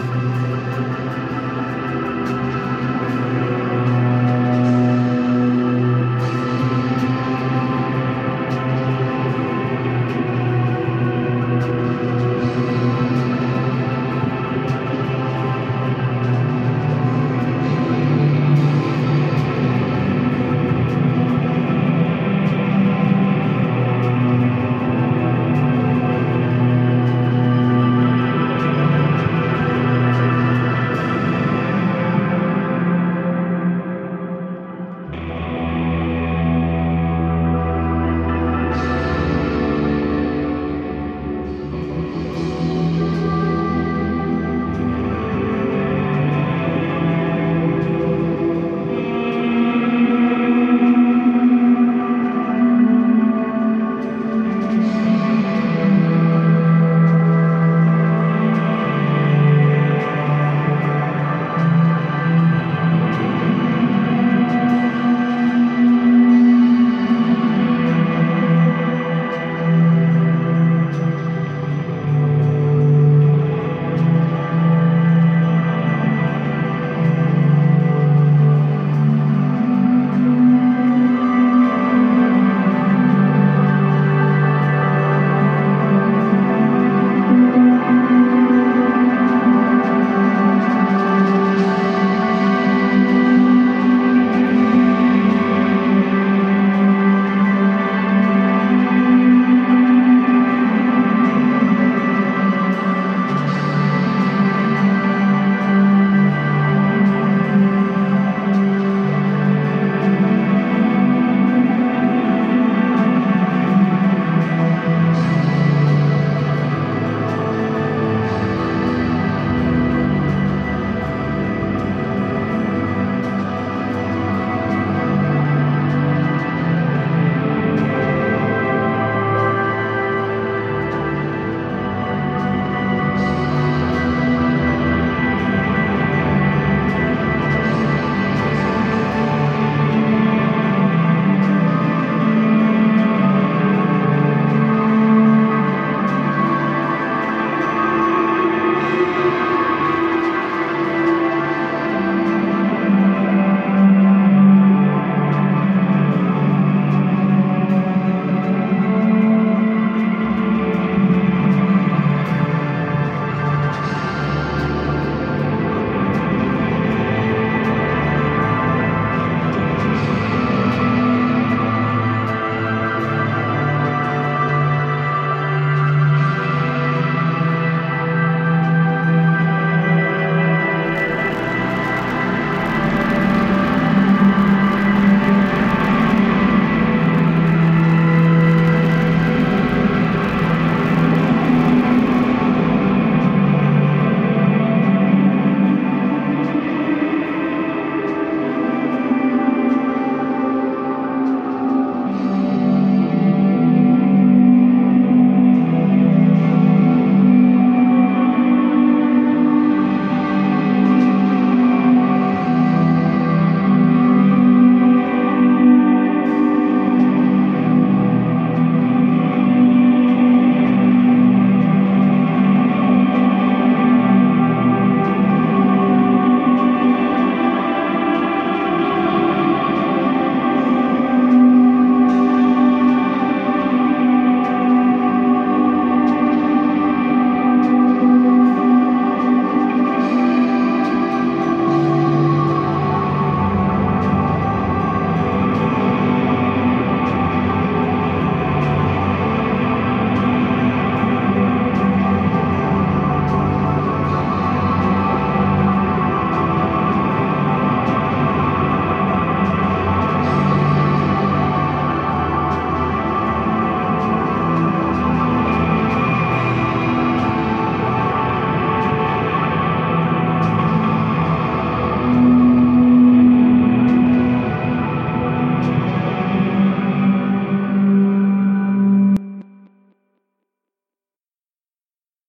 Música